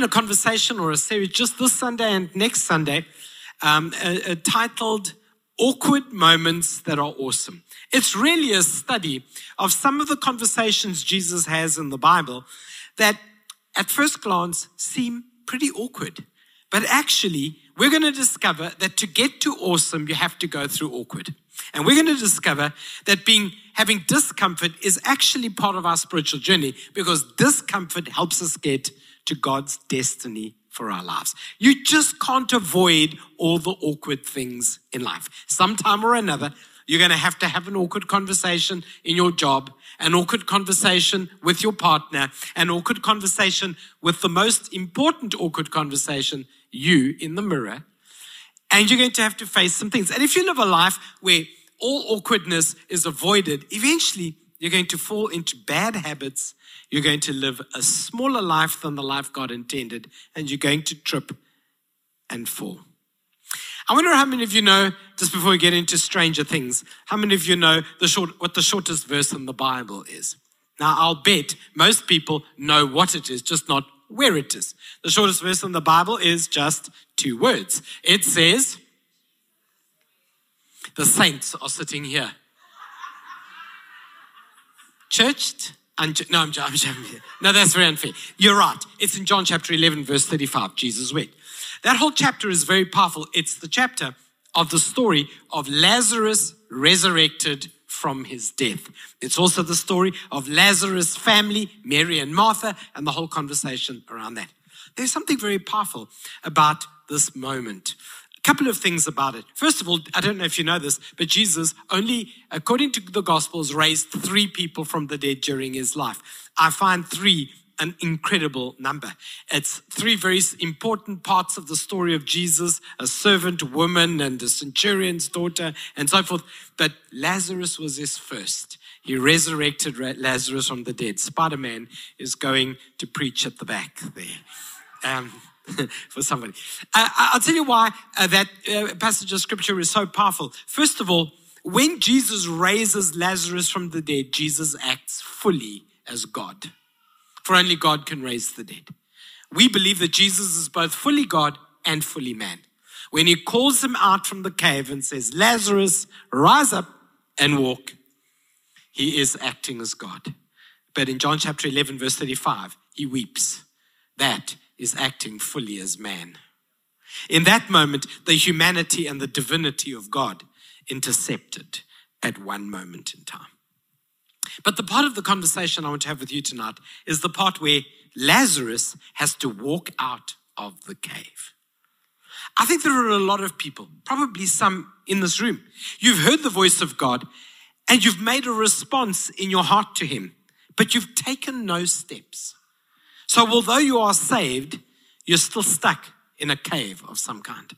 in a conversation or a series just this Sunday and next Sunday um, uh, uh, titled Awkward Moments That Are Awesome. It's really a study of some of the conversations Jesus has in the Bible that at first glance seem pretty awkward. But actually, we're going to discover that to get to awesome, you have to go through awkward. And we're going to discover that being having discomfort is actually part of our spiritual journey because discomfort helps us get to God's destiny for our lives. You just can't avoid all the awkward things in life. Sometime or another, you're going to have to have an awkward conversation in your job, an awkward conversation with your partner, an awkward conversation with the most important awkward conversation, you in the mirror. And you're going to have to face some things. And if you live a life where all awkwardness is avoided, eventually you're going to fall into bad habits. You're going to live a smaller life than the life God intended, and you're going to trip and fall. I wonder how many of you know, just before we get into stranger things, how many of you know the short, what the shortest verse in the Bible is? Now, I'll bet most people know what it is, just not where it is. The shortest verse in the Bible is just two words. It says, The saints are sitting here. Churched? and no, I'm, I'm joking. No, that's very unfair. You're right. It's in John chapter 11, verse 35. Jesus wept. That whole chapter is very powerful. It's the chapter of the story of Lazarus resurrected from his death. It's also the story of Lazarus' family, Mary and Martha, and the whole conversation around that. There's something very powerful about this moment. A couple of things about it. First of all, I don't know if you know this, but Jesus only, according to the Gospels, raised three people from the dead during his life. I find three an incredible number. It's three very important parts of the story of Jesus a servant woman and the centurion's daughter and so forth. But Lazarus was his first. He resurrected Lazarus from the dead. Spider Man is going to preach at the back there. Um, for somebody. Uh, I'll tell you why uh, that uh, passage of scripture is so powerful. First of all, when Jesus raises Lazarus from the dead, Jesus acts fully as God for only God can raise the dead. We believe that Jesus is both fully God and fully man. When he calls him out from the cave and says, Lazarus, rise up and walk, he is acting as God. But in John chapter 11, verse 35, he weeps. That is acting fully as man. In that moment, the humanity and the divinity of God intercepted at one moment in time. But the part of the conversation I want to have with you tonight is the part where Lazarus has to walk out of the cave. I think there are a lot of people, probably some in this room. You've heard the voice of God and you've made a response in your heart to Him, but you've taken no steps. So, although you are saved, you're still stuck in a cave of some kind.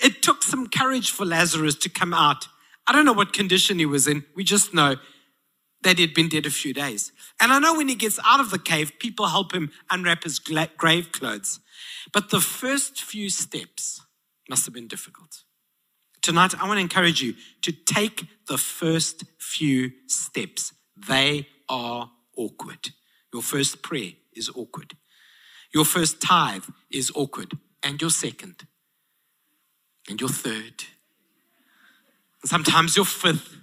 It took some courage for Lazarus to come out. I don't know what condition he was in. We just know that he'd been dead a few days. And I know when he gets out of the cave, people help him unwrap his grave clothes. But the first few steps must have been difficult. Tonight, I want to encourage you to take the first few steps. They are awkward. Your first prayer is awkward. Your first tithe is awkward. And your second. And your third. And sometimes your fifth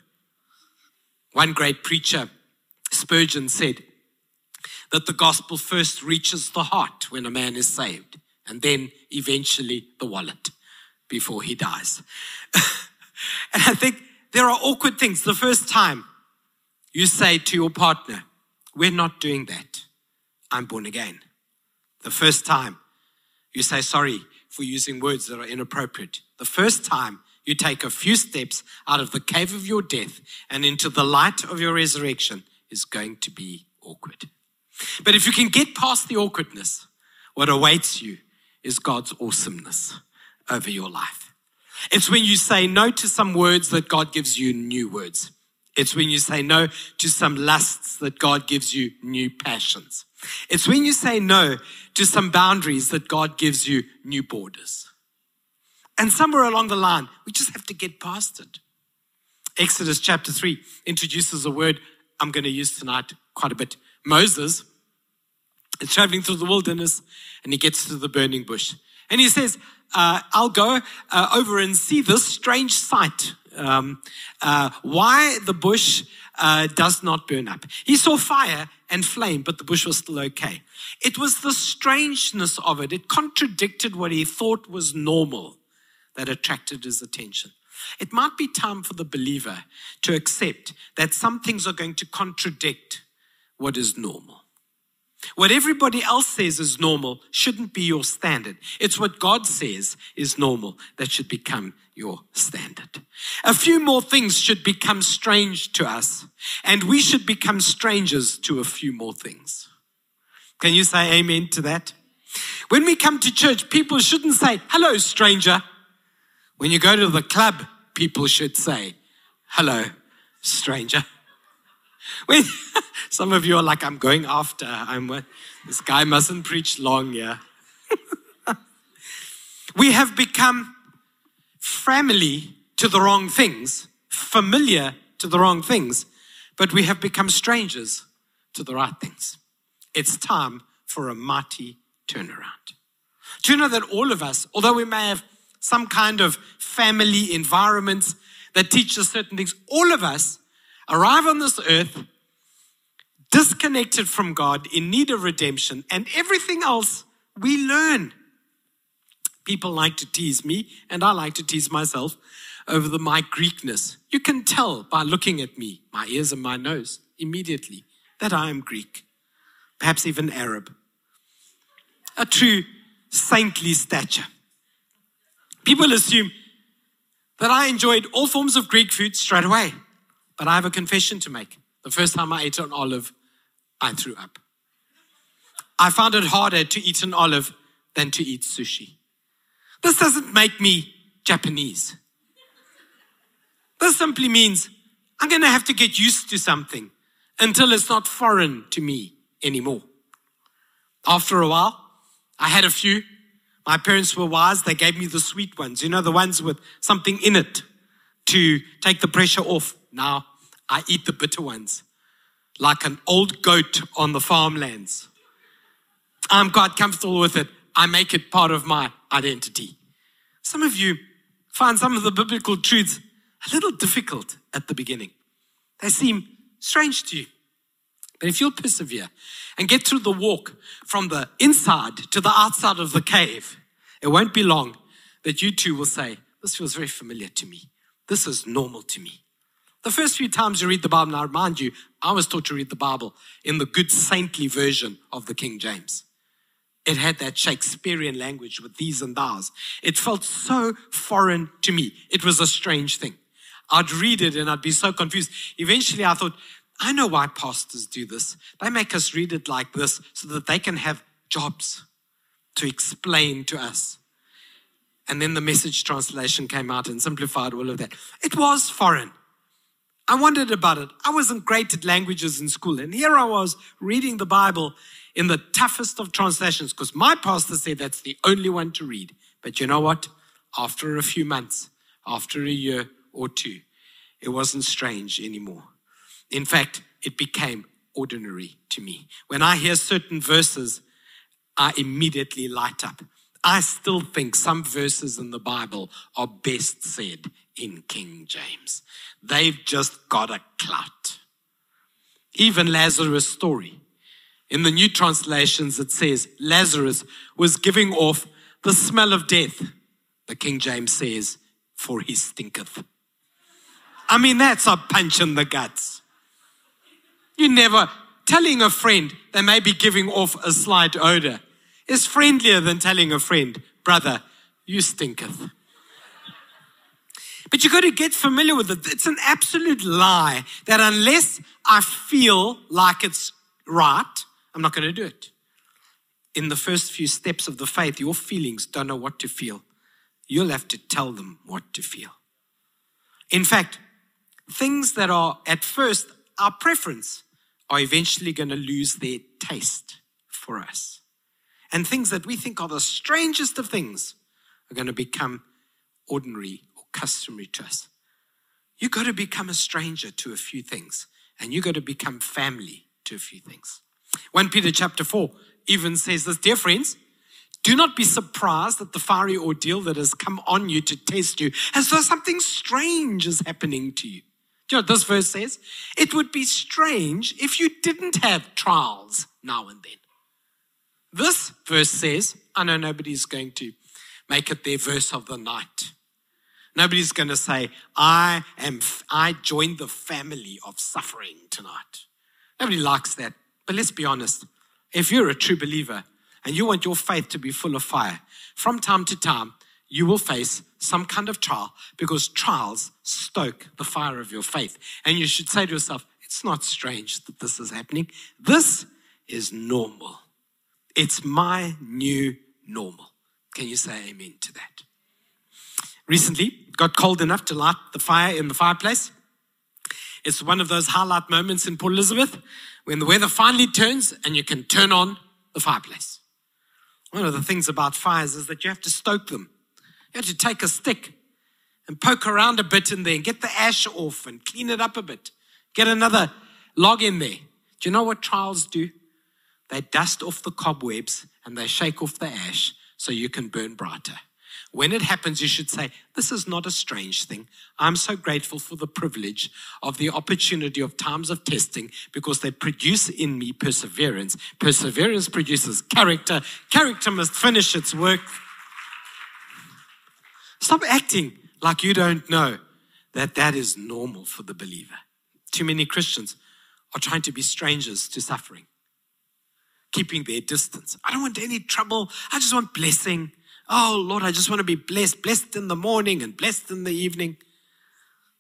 one great preacher, Spurgeon, said that the gospel first reaches the heart when a man is saved, and then eventually the wallet before he dies. and I think there are awkward things. The first time you say to your partner, We're not doing that, I'm born again. The first time you say sorry for using words that are inappropriate. The first time you take a few steps out of the cave of your death and into the light of your resurrection is going to be awkward. But if you can get past the awkwardness, what awaits you is God's awesomeness over your life. It's when you say no to some words that God gives you new words. It's when you say no to some lusts that God gives you new passions. It's when you say no to some boundaries that God gives you new borders. And somewhere along the line, we just have to get past it. Exodus chapter 3 introduces a word I'm going to use tonight quite a bit. Moses is traveling through the wilderness and he gets to the burning bush. And he says, uh, I'll go uh, over and see this strange sight. Um, uh, why the bush uh, does not burn up. He saw fire and flame, but the bush was still okay. It was the strangeness of it. It contradicted what he thought was normal that attracted his attention. It might be time for the believer to accept that some things are going to contradict what is normal. What everybody else says is normal shouldn't be your standard. It's what God says is normal that should become your standard. A few more things should become strange to us, and we should become strangers to a few more things. Can you say amen to that? When we come to church, people shouldn't say, hello, stranger. When you go to the club, people should say, hello, stranger. When some of you are like, I'm going after, I'm this guy mustn't preach long, yeah. we have become family to the wrong things, familiar to the wrong things, but we have become strangers to the right things. It's time for a mighty turnaround. Do you know that all of us, although we may have some kind of family environments that teach us certain things, all of us arrive on this earth disconnected from God, in need of redemption, and everything else we learn. People like to tease me, and I like to tease myself over the, my Greekness. You can tell by looking at me, my ears and my nose, immediately that I am Greek, perhaps even Arab. A true saintly stature. People assume that I enjoyed all forms of Greek food straight away, but I have a confession to make. The first time I ate an olive I threw up. I found it harder to eat an olive than to eat sushi. This doesn't make me Japanese. This simply means I'm going to have to get used to something until it's not foreign to me anymore. After a while, I had a few. My parents were wise. They gave me the sweet ones, you know, the ones with something in it to take the pressure off. Now I eat the bitter ones like an old goat on the farmlands. I'm quite comfortable with it. I make it part of my identity. Some of you find some of the biblical truths a little difficult at the beginning. They seem strange to you. But if you'll persevere and get through the walk from the inside to the outside of the cave, it won't be long that you too will say, This feels very familiar to me. This is normal to me. The first few times you read the Bible, I remind you, I was taught to read the Bible in the good saintly version of the King James. It had that Shakespearean language with these and thous. It felt so foreign to me. It was a strange thing. I'd read it and I'd be so confused. Eventually, I thought, I know why pastors do this. They make us read it like this so that they can have jobs to explain to us. And then the message translation came out and simplified all of that. It was foreign. I wondered about it. I wasn't great at languages in school. And here I was reading the Bible in the toughest of translations because my pastor said that's the only one to read. But you know what? After a few months, after a year or two, it wasn't strange anymore. In fact, it became ordinary to me. When I hear certain verses, I immediately light up. I still think some verses in the Bible are best said in King James. They've just got a clout. Even Lazarus' story. In the new translations, it says Lazarus was giving off the smell of death. The King James says, for he stinketh. I mean, that's a punch in the guts. You never, telling a friend they may be giving off a slight odor is friendlier than telling a friend, brother, you stinketh. But you've got to get familiar with it. It's an absolute lie that unless I feel like it's right, I'm not going to do it. In the first few steps of the faith, your feelings don't know what to feel. You'll have to tell them what to feel. In fact, things that are at first our preference are eventually going to lose their taste for us. And things that we think are the strangest of things are going to become ordinary customary to us. You got to become a stranger to a few things, and you got to become family to a few things. 1 Peter chapter 4 even says this Dear friends, do not be surprised at the fiery ordeal that has come on you to test you, as though something strange is happening to you. Do you know what this verse says? It would be strange if you didn't have trials now and then. This verse says, I know nobody's going to make it their verse of the night. Nobody's going to say, I am, I joined the family of suffering tonight. Nobody likes that. But let's be honest. If you're a true believer and you want your faith to be full of fire, from time to time, you will face some kind of trial because trials stoke the fire of your faith. And you should say to yourself, it's not strange that this is happening. This is normal. It's my new normal. Can you say amen to that? Recently, got cold enough to light the fire in the fireplace. It's one of those highlight moments in Port Elizabeth when the weather finally turns and you can turn on the fireplace. One of the things about fires is that you have to stoke them. You have to take a stick and poke around a bit in there and get the ash off and clean it up a bit. Get another log in there. Do you know what trials do? They dust off the cobwebs and they shake off the ash so you can burn brighter. When it happens, you should say, This is not a strange thing. I'm so grateful for the privilege of the opportunity of times of testing because they produce in me perseverance. Perseverance produces character. Character must finish its work. Stop acting like you don't know that that is normal for the believer. Too many Christians are trying to be strangers to suffering, keeping their distance. I don't want any trouble. I just want blessing. Oh, Lord, I just want to be blessed, blessed in the morning and blessed in the evening.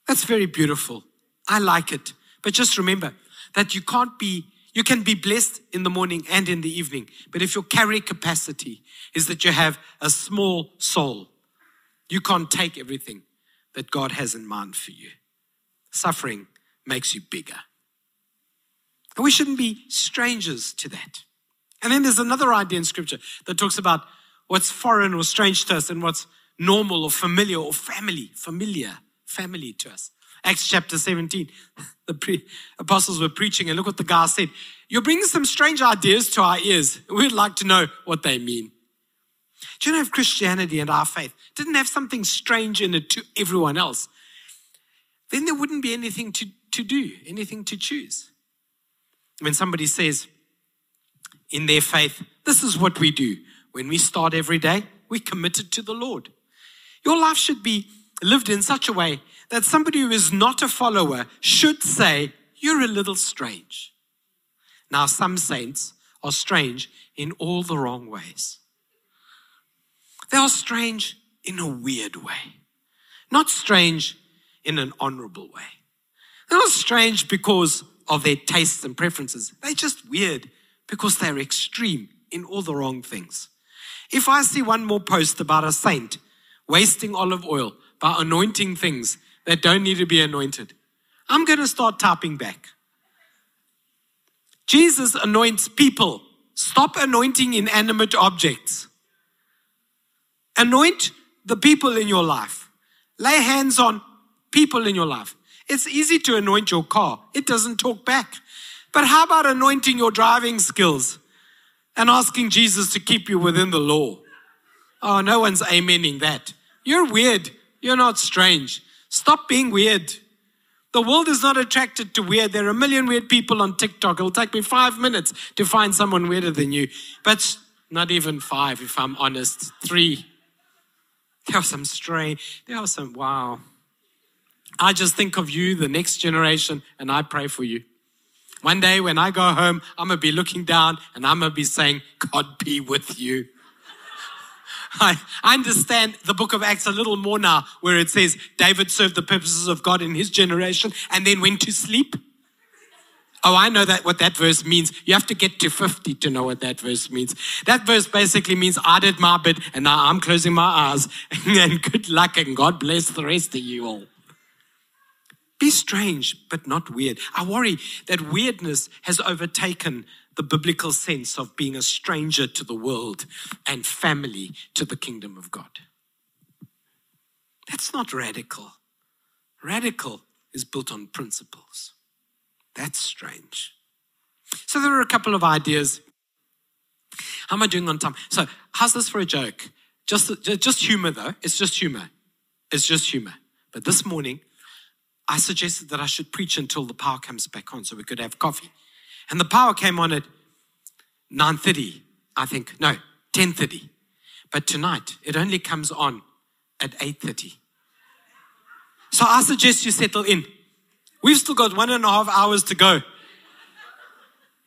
That's very beautiful. I like it. But just remember that you can't be, you can be blessed in the morning and in the evening. But if your carry capacity is that you have a small soul, you can't take everything that God has in mind for you. Suffering makes you bigger. And we shouldn't be strangers to that. And then there's another idea in scripture that talks about what's foreign or strange to us and what's normal or familiar or family, familiar, family to us. Acts chapter 17, the pre- apostles were preaching, and look what the guy said. You're bringing some strange ideas to our ears. We'd like to know what they mean. Do you know if Christianity and our faith didn't have something strange in it to everyone else, then there wouldn't be anything to, to do, anything to choose. When somebody says in their faith, this is what we do, when we start every day, we're committed to the Lord. Your life should be lived in such a way that somebody who is not a follower should say, You're a little strange. Now, some saints are strange in all the wrong ways. They are strange in a weird way, not strange in an honorable way. They're not strange because of their tastes and preferences. They're just weird because they're extreme in all the wrong things. If I see one more post about a saint wasting olive oil by anointing things that don't need to be anointed, I'm going to start typing back. Jesus anoints people. Stop anointing inanimate objects. Anoint the people in your life. Lay hands on people in your life. It's easy to anoint your car, it doesn't talk back. But how about anointing your driving skills? And asking Jesus to keep you within the law. Oh, no one's amening that. You're weird. You're not strange. Stop being weird. The world is not attracted to weird. There are a million weird people on TikTok. It'll take me five minutes to find someone weirder than you. But not even five, if I'm honest. Three. There are some stray. There are some, wow. I just think of you, the next generation, and I pray for you. One day when I go home, I'm going to be looking down and I'm going to be saying, God be with you. I, I understand the book of Acts a little more now, where it says David served the purposes of God in his generation and then went to sleep. Oh, I know that what that verse means. You have to get to 50 to know what that verse means. That verse basically means I did my bit and now I'm closing my eyes and good luck and God bless the rest of you all. Be strange, but not weird. I worry that weirdness has overtaken the biblical sense of being a stranger to the world and family to the kingdom of God. That's not radical. Radical is built on principles. That's strange. So there are a couple of ideas How am I doing on time? So, how's this for a joke? Just, just humor, though. It's just humor. It's just humor. But this morning, I suggested that I should preach until the power comes back on so we could have coffee. And the power came on at 9.30, I think. No, 10.30. But tonight, it only comes on at 8.30. So I suggest you settle in. We've still got one and a half hours to go.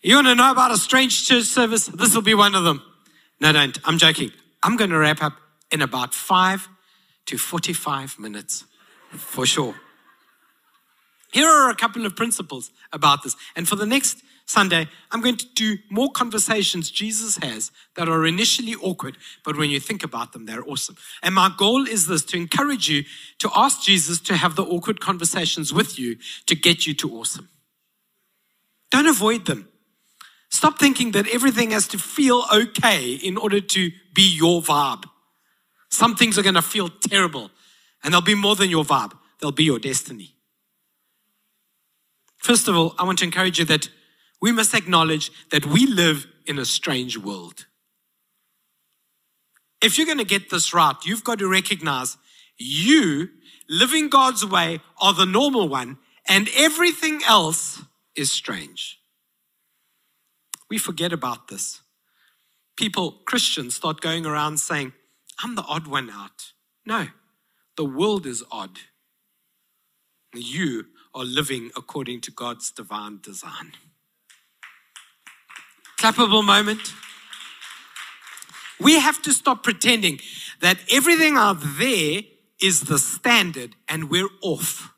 You want to know about a strange church service? This will be one of them. No, don't. I'm joking. I'm going to wrap up in about five to 45 minutes for sure. Here are a couple of principles about this. And for the next Sunday, I'm going to do more conversations Jesus has that are initially awkward, but when you think about them, they're awesome. And my goal is this to encourage you to ask Jesus to have the awkward conversations with you to get you to awesome. Don't avoid them. Stop thinking that everything has to feel okay in order to be your vibe. Some things are going to feel terrible, and they'll be more than your vibe, they'll be your destiny. First of all, I want to encourage you that we must acknowledge that we live in a strange world. If you're going to get this right, you've got to recognize you living God's way are the normal one, and everything else is strange. We forget about this. People, Christians, start going around saying, I'm the odd one out. No, the world is odd. You are living according to God's divine design. Clappable moment. We have to stop pretending that everything out there is the standard and we're off.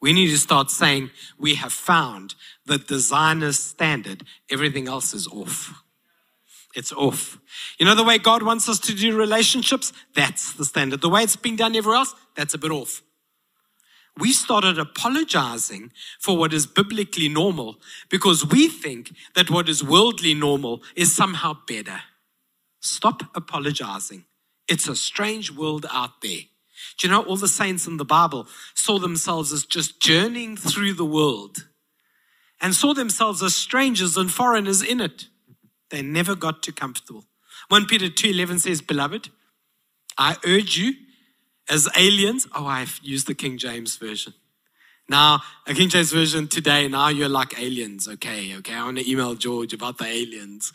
We need to start saying we have found the designer's standard, everything else is off. It's off. You know the way God wants us to do relationships? That's the standard. The way it's being done everywhere else, that's a bit off we started apologizing for what is biblically normal because we think that what is worldly normal is somehow better. Stop apologizing. It's a strange world out there. Do you know all the saints in the Bible saw themselves as just journeying through the world and saw themselves as strangers and foreigners in it? They never got too comfortable. 1 Peter 2:11 says, "Beloved, I urge you as aliens. Oh, I've used the King James Version. Now, a King James Version today, now you're like aliens. Okay, okay. I want to email George about the aliens.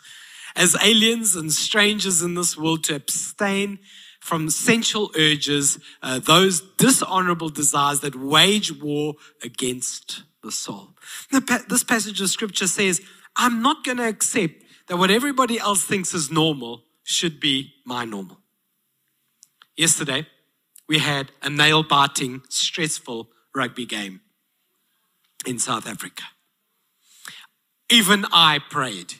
As aliens and strangers in this world, to abstain from sensual urges, uh, those dishonorable desires that wage war against the soul. This passage of scripture says, I'm not going to accept that what everybody else thinks is normal should be my normal. Yesterday, we had a nail biting, stressful rugby game in South Africa. Even I prayed.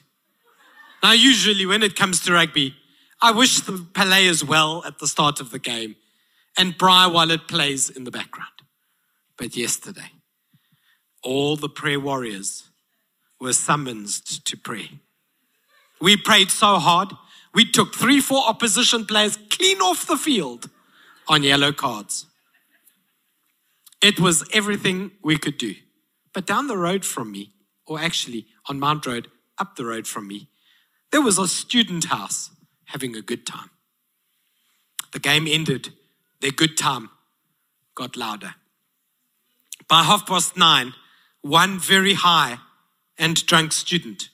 Now, usually when it comes to rugby, I wish the players well at the start of the game and braai while it plays in the background. But yesterday, all the prayer warriors were summoned to pray. We prayed so hard, we took three, four opposition players clean off the field on yellow cards. It was everything we could do. But down the road from me, or actually on Mount Road, up the road from me, there was a student house having a good time. The game ended, their good time got louder. By half past nine, one very high and drunk student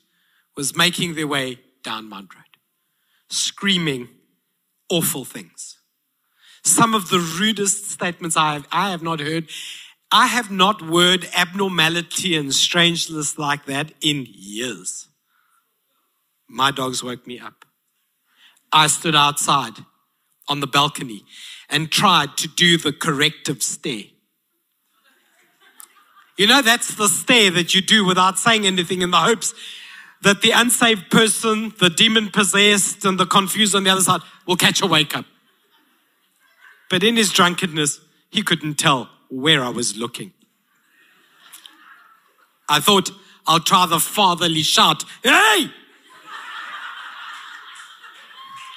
was making their way down Mount Road, screaming awful things some of the rudest statements I have, I have not heard. I have not word abnormality and strangeness like that in years. My dogs woke me up. I stood outside on the balcony and tried to do the corrective stare. You know, that's the stare that you do without saying anything in the hopes that the unsaved person, the demon possessed, and the confused on the other side will catch a wake up. But in his drunkenness, he couldn't tell where I was looking. I thought, I'll try the fatherly shout, Hey!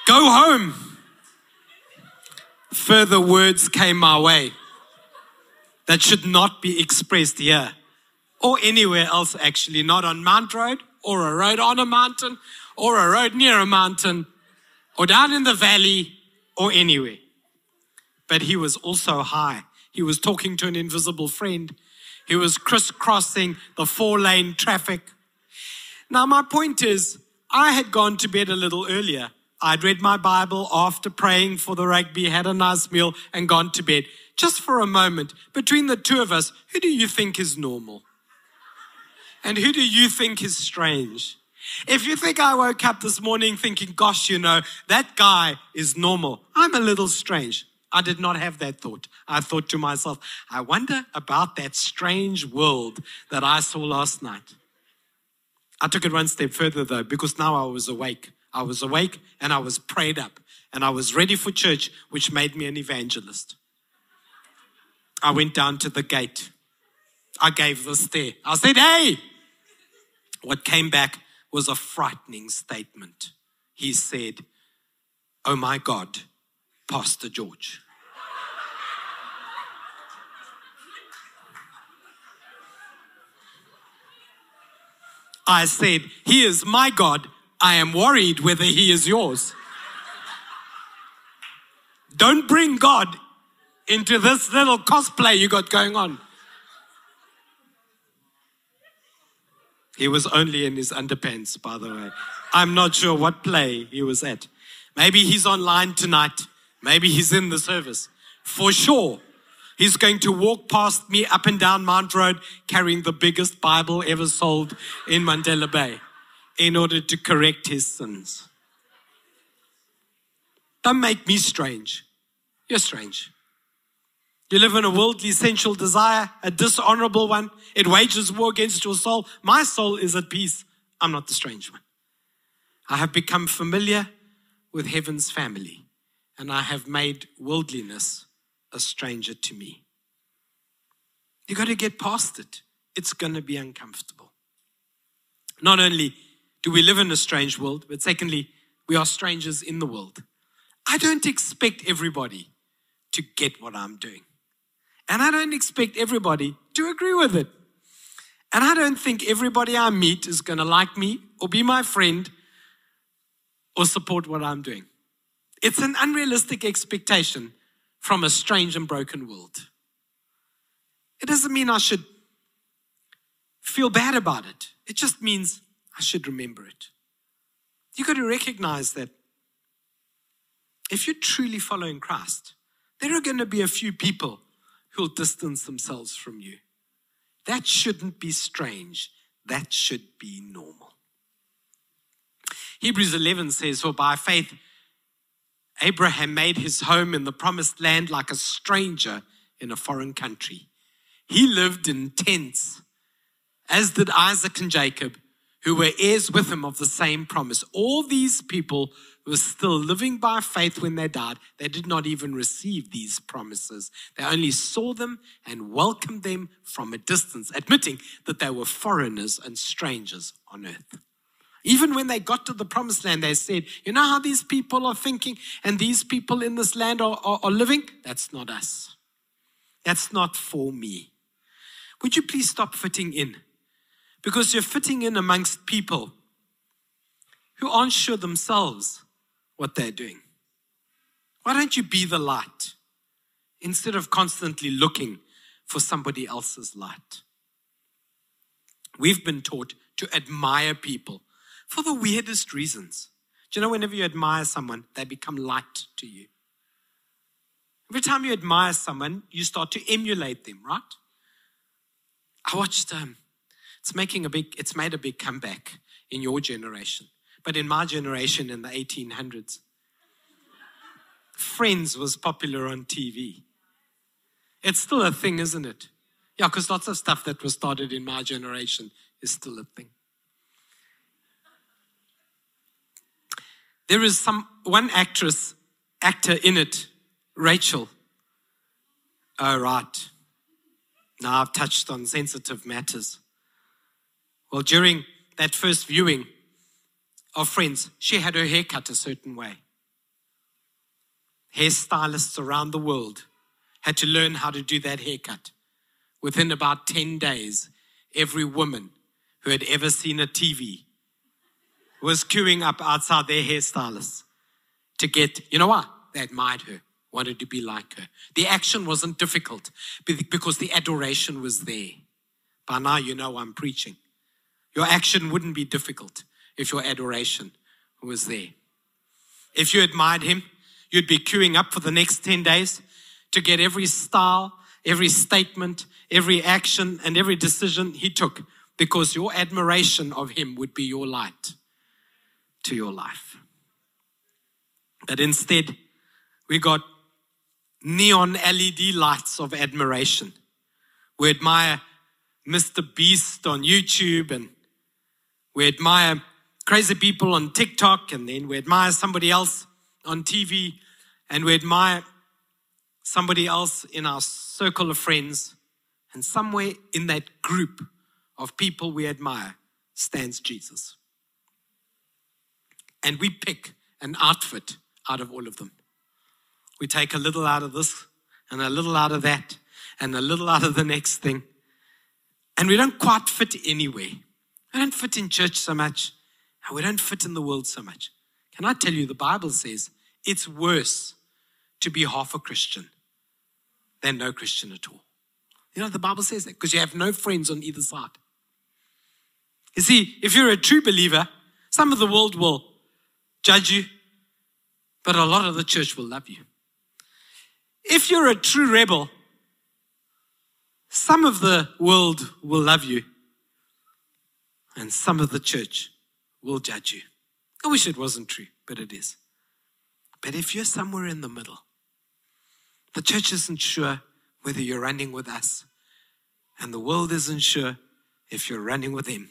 Go home. Further words came my way that should not be expressed here or anywhere else, actually, not on Mount Road or a road on a mountain or a road near a mountain or down in the valley or anywhere. But he was also high. He was talking to an invisible friend. He was crisscrossing the four lane traffic. Now, my point is, I had gone to bed a little earlier. I'd read my Bible after praying for the rugby, had a nice meal, and gone to bed. Just for a moment, between the two of us, who do you think is normal? And who do you think is strange? If you think I woke up this morning thinking, gosh, you know, that guy is normal, I'm a little strange. I did not have that thought. I thought to myself, I wonder about that strange world that I saw last night. I took it one step further though, because now I was awake. I was awake and I was prayed up and I was ready for church, which made me an evangelist. I went down to the gate. I gave the stare. I said, Hey! What came back was a frightening statement. He said, Oh my God, Pastor George. I said, He is my God. I am worried whether He is yours. Don't bring God into this little cosplay you got going on. He was only in his underpants, by the way. I'm not sure what play he was at. Maybe he's online tonight. Maybe he's in the service. For sure, he's going to walk past me up and down Mount Road carrying the biggest Bible ever sold in Mandela Bay in order to correct his sins. Don't make me strange. You're strange. You live in a worldly sensual desire, a dishonorable one. It wages war against your soul. My soul is at peace. I'm not the strange one. I have become familiar with heaven's family, and I have made worldliness a stranger to me. You got to get past it. It's going to be uncomfortable. Not only do we live in a strange world, but secondly, we are strangers in the world. I don't expect everybody to get what I'm doing. And I don't expect everybody to agree with it. And I don't think everybody I meet is going to like me or be my friend or support what I'm doing. It's an unrealistic expectation from a strange and broken world. It doesn't mean I should feel bad about it, it just means I should remember it. You've got to recognize that if you're truly following Christ, there are going to be a few people who'll distance themselves from you. That shouldn't be strange. That should be normal. Hebrews 11 says, For by faith, Abraham made his home in the promised land like a stranger in a foreign country. He lived in tents, as did Isaac and Jacob, who were heirs with him of the same promise. All these people were still living by faith when they died. They did not even receive these promises. They only saw them and welcomed them from a distance, admitting that they were foreigners and strangers on earth. Even when they got to the promised land, they said, You know how these people are thinking and these people in this land are, are, are living? That's not us. That's not for me. Would you please stop fitting in? Because you're fitting in amongst people who aren't sure themselves what they're doing. Why don't you be the light instead of constantly looking for somebody else's light? We've been taught to admire people for the weirdest reasons. Do you know, whenever you admire someone, they become light to you. Every time you admire someone, you start to emulate them, right? I watched, um, it's making a big, it's made a big comeback in your generation. But in my generation in the 1800s, Friends was popular on TV. It's still a thing, isn't it? Yeah, because lots of stuff that was started in my generation is still a thing. There is some one actress, actor in it, Rachel. Oh, right. Now I've touched on sensitive matters. Well, during that first viewing of Friends, she had her hair cut a certain way. Hairstylists around the world had to learn how to do that haircut. Within about 10 days, every woman who had ever seen a TV was queuing up outside their hairstylist to get, you know what? They admired her, wanted to be like her. The action wasn't difficult because the adoration was there. By now, you know I'm preaching. Your action wouldn't be difficult if your adoration was there. If you admired him, you'd be queuing up for the next 10 days to get every style, every statement, every action, and every decision he took because your admiration of him would be your light to your life. But instead, we got neon LED lights of admiration. We admire Mr. Beast on YouTube and we admire crazy people on TikTok and then we admire somebody else on TV and we admire somebody else in our circle of friends. And somewhere in that group of people we admire stands Jesus. And we pick an outfit out of all of them. We take a little out of this and a little out of that and a little out of the next thing. And we don't quite fit anywhere. We don't fit in church so much, and we don't fit in the world so much. Can I tell you, the Bible says it's worse to be half a Christian than no Christian at all. You know, the Bible says that because you have no friends on either side. You see, if you're a true believer, some of the world will judge you, but a lot of the church will love you. If you're a true rebel, some of the world will love you, and some of the church will judge you. I wish it wasn't true, but it is. But if you're somewhere in the middle, the church isn't sure whether you're running with us, and the world isn't sure if you're running with Him.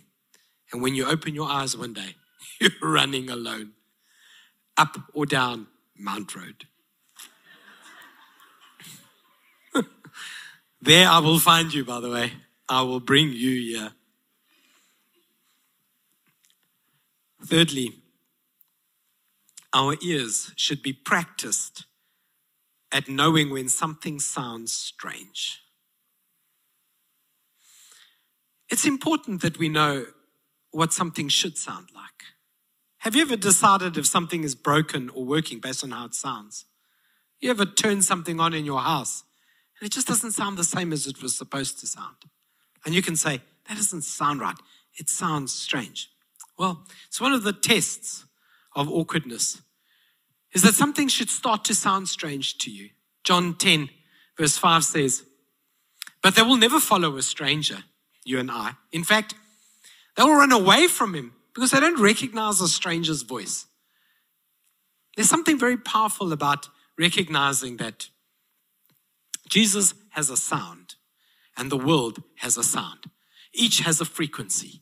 And when you open your eyes one day, you're running alone, up or down Mount Road. there I will find you, by the way. I will bring you here. Thirdly, our ears should be practiced at knowing when something sounds strange. It's important that we know what something should sound like. Have you ever decided if something is broken or working based on how it sounds? You ever turn something on in your house and it just doesn't sound the same as it was supposed to sound? And you can say, that doesn't sound right. It sounds strange. Well, it's one of the tests of awkwardness is that something should start to sound strange to you. John 10, verse 5 says, But they will never follow a stranger, you and I. In fact, they will run away from him because they don't recognize a stranger's voice. There's something very powerful about recognizing that Jesus has a sound and the world has a sound. Each has a frequency.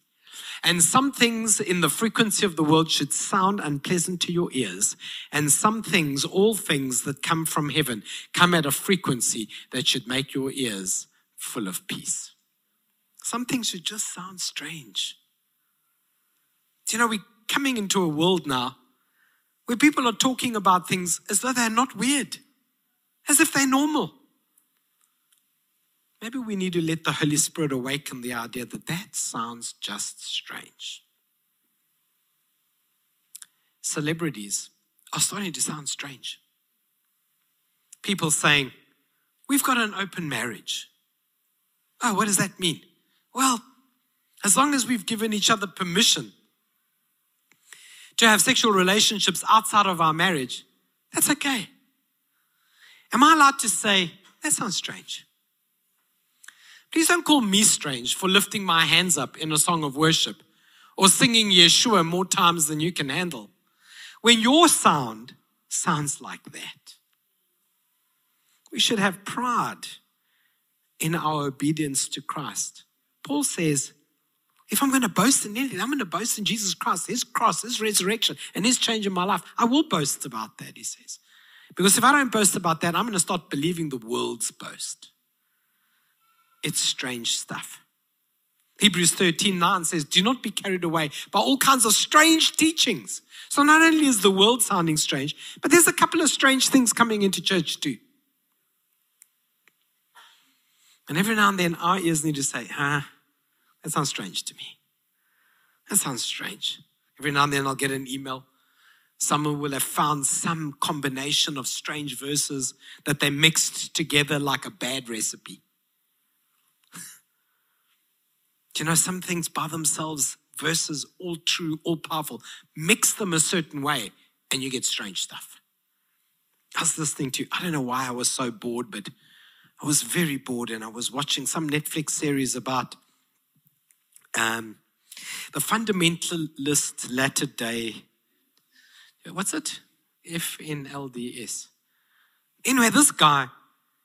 And some things in the frequency of the world should sound unpleasant to your ears. And some things, all things that come from heaven, come at a frequency that should make your ears full of peace. Some things should just sound strange. Do you know, we're coming into a world now where people are talking about things as though they're not weird, as if they're normal. Maybe we need to let the Holy Spirit awaken the idea that that sounds just strange. Celebrities are starting to sound strange. People saying, We've got an open marriage. Oh, what does that mean? Well, as long as we've given each other permission to have sexual relationships outside of our marriage, that's okay. Am I allowed to say, That sounds strange? Please don't call me strange for lifting my hands up in a song of worship or singing Yeshua more times than you can handle. When your sound sounds like that, we should have pride in our obedience to Christ. Paul says, if I'm going to boast in anything, I'm going to boast in Jesus Christ, His cross, His resurrection, and His change in my life. I will boast about that, he says. Because if I don't boast about that, I'm going to start believing the world's boast. It's strange stuff. Hebrews 13 9 says, Do not be carried away by all kinds of strange teachings. So not only is the world sounding strange, but there's a couple of strange things coming into church too. And every now and then our ears need to say, huh, that sounds strange to me. That sounds strange. Every now and then I'll get an email. Someone will have found some combination of strange verses that they mixed together like a bad recipe. Do you know some things by themselves, verses all true, all powerful, mix them a certain way and you get strange stuff. I was listening to, I don't know why I was so bored, but I was very bored and I was watching some Netflix series about um, the fundamentalist latter day. What's it? FNLDS. Anyway, this guy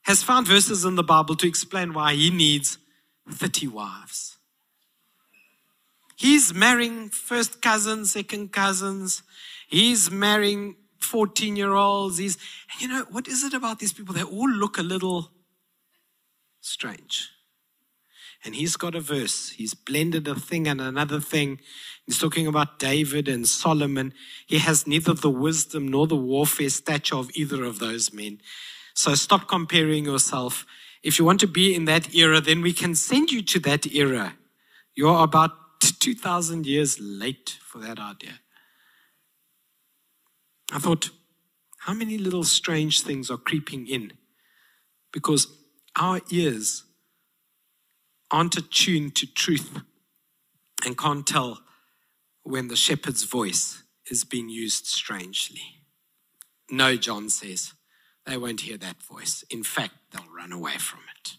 has found verses in the Bible to explain why he needs 30 wives. He's marrying first cousins, second cousins. He's marrying 14 year olds. He's, you know, what is it about these people? They all look a little strange. And he's got a verse. He's blended a thing and another thing. He's talking about David and Solomon. He has neither the wisdom nor the warfare stature of either of those men. So stop comparing yourself. If you want to be in that era, then we can send you to that era. You're about 2,000 years late for that idea. I thought, how many little strange things are creeping in? Because our ears aren't attuned to truth and can't tell when the shepherd's voice is being used strangely. No, John says, they won't hear that voice. In fact, they'll run away from it.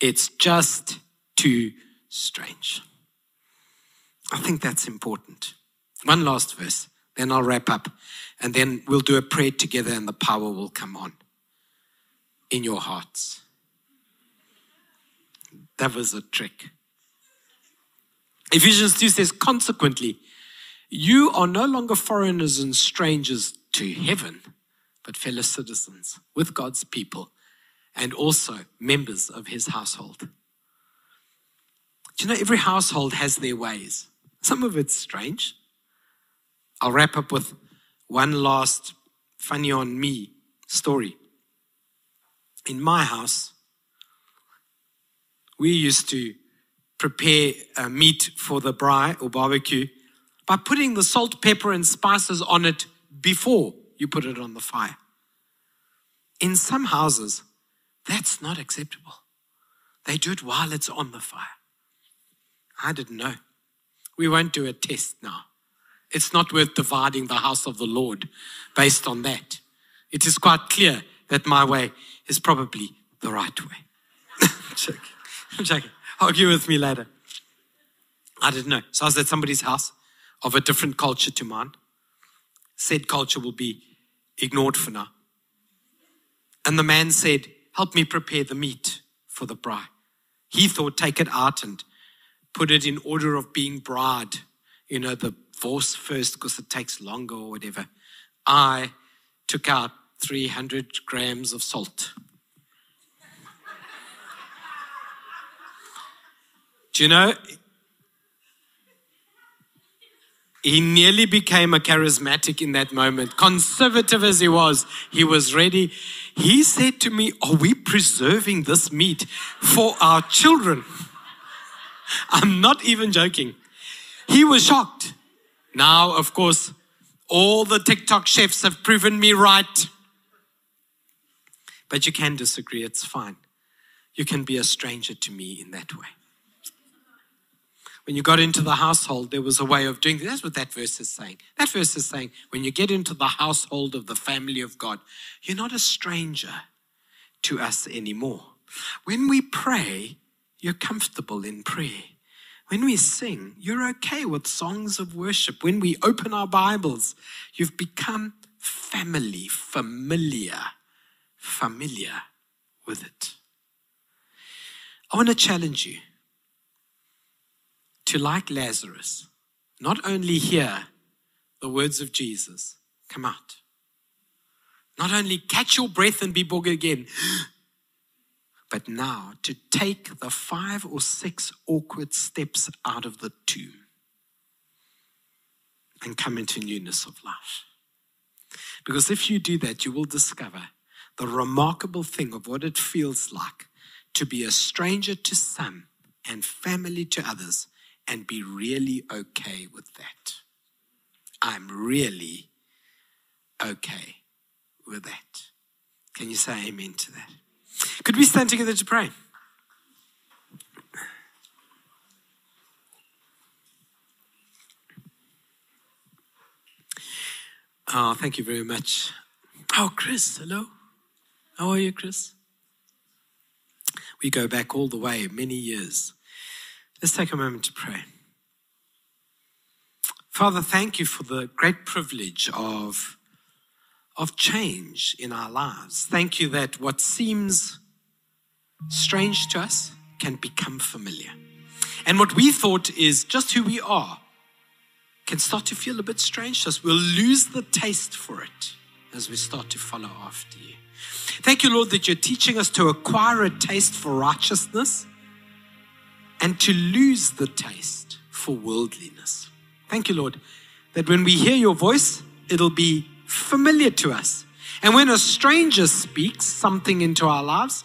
It's just too strange. I think that's important. One last verse, then I'll wrap up, and then we'll do a prayer together and the power will come on in your hearts. That was a trick. Ephesians 2 says, consequently, you are no longer foreigners and strangers to heaven, but fellow citizens with God's people and also members of his household. Do you know every household has their ways? Some of it's strange. I'll wrap up with one last funny on me story. In my house, we used to prepare uh, meat for the braai or barbecue by putting the salt, pepper, and spices on it before you put it on the fire. In some houses, that's not acceptable. They do it while it's on the fire. I didn't know. We won't do a test now. It's not worth dividing the house of the Lord based on that. It is quite clear that my way is probably the right way. Check. I'm joking. Argue with me later. I didn't know. So I was at somebody's house of a different culture to mine. Said culture will be ignored for now. And the man said, Help me prepare the meat for the braai. He thought, take it out and put it in order of being braaied. You know, the wors first because it takes longer or whatever. I took out 300 grams of salt Do you know? He nearly became a charismatic in that moment. Conservative as he was, he was ready. He said to me, Are we preserving this meat for our children? I'm not even joking. He was shocked. Now, of course, all the TikTok chefs have proven me right. But you can disagree, it's fine. You can be a stranger to me in that way when you got into the household, there was a way of doing it. That's what that verse is saying. That verse is saying, when you get into the household of the family of God, you're not a stranger to us anymore. When we pray, you're comfortable in prayer. When we sing, you're okay with songs of worship. When we open our Bibles, you've become family, familiar, familiar with it. I want to challenge you to, like Lazarus, not only hear the words of Jesus come out, not only catch your breath and be born again, but now to take the five or six awkward steps out of the tomb and come into newness of life. Because if you do that, you will discover the remarkable thing of what it feels like to be a stranger to some and family to others and be really okay with that. I'm really okay with that. Can you say amen to that? Could we stand together to pray? Oh, thank you very much. Oh, Chris, hello. How are you, Chris? We go back all the way, many years. Let's take a moment to pray. Father, thank you for the great privilege of, of change in our lives. Thank you that what seems strange to us can become familiar. And what we thought is just who we are can start to feel a bit strange to us. We'll lose the taste for it as we start to follow after you. Thank you, Lord, that you're teaching us to acquire a taste for righteousness and to lose the taste for worldliness. Thank you, Lord, that when we hear your voice, it'll be familiar to us. And when a stranger speaks something into our lives,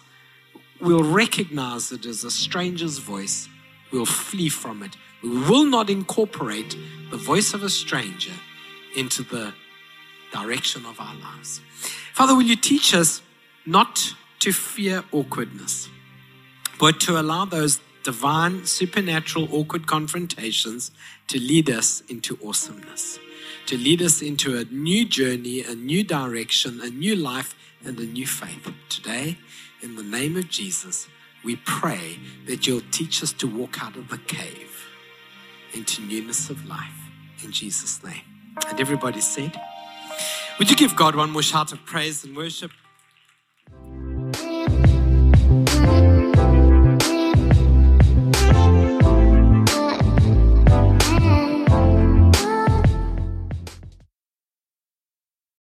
we'll recognize it as a stranger's voice. We'll flee from it we will not incorporate the voice of a stranger into the direction of our lives. Father, will you teach us not to fear awkwardness, but to allow those divine, supernatural, awkward confrontations to lead us into awesomeness, to lead us into a new journey, a new direction, a new life, and a new faith. Today, in the name of Jesus, we pray that you'll teach us to walk out of the cave into newness of life in Jesus' name. And everybody said, Would you give God one more shout of praise and worship?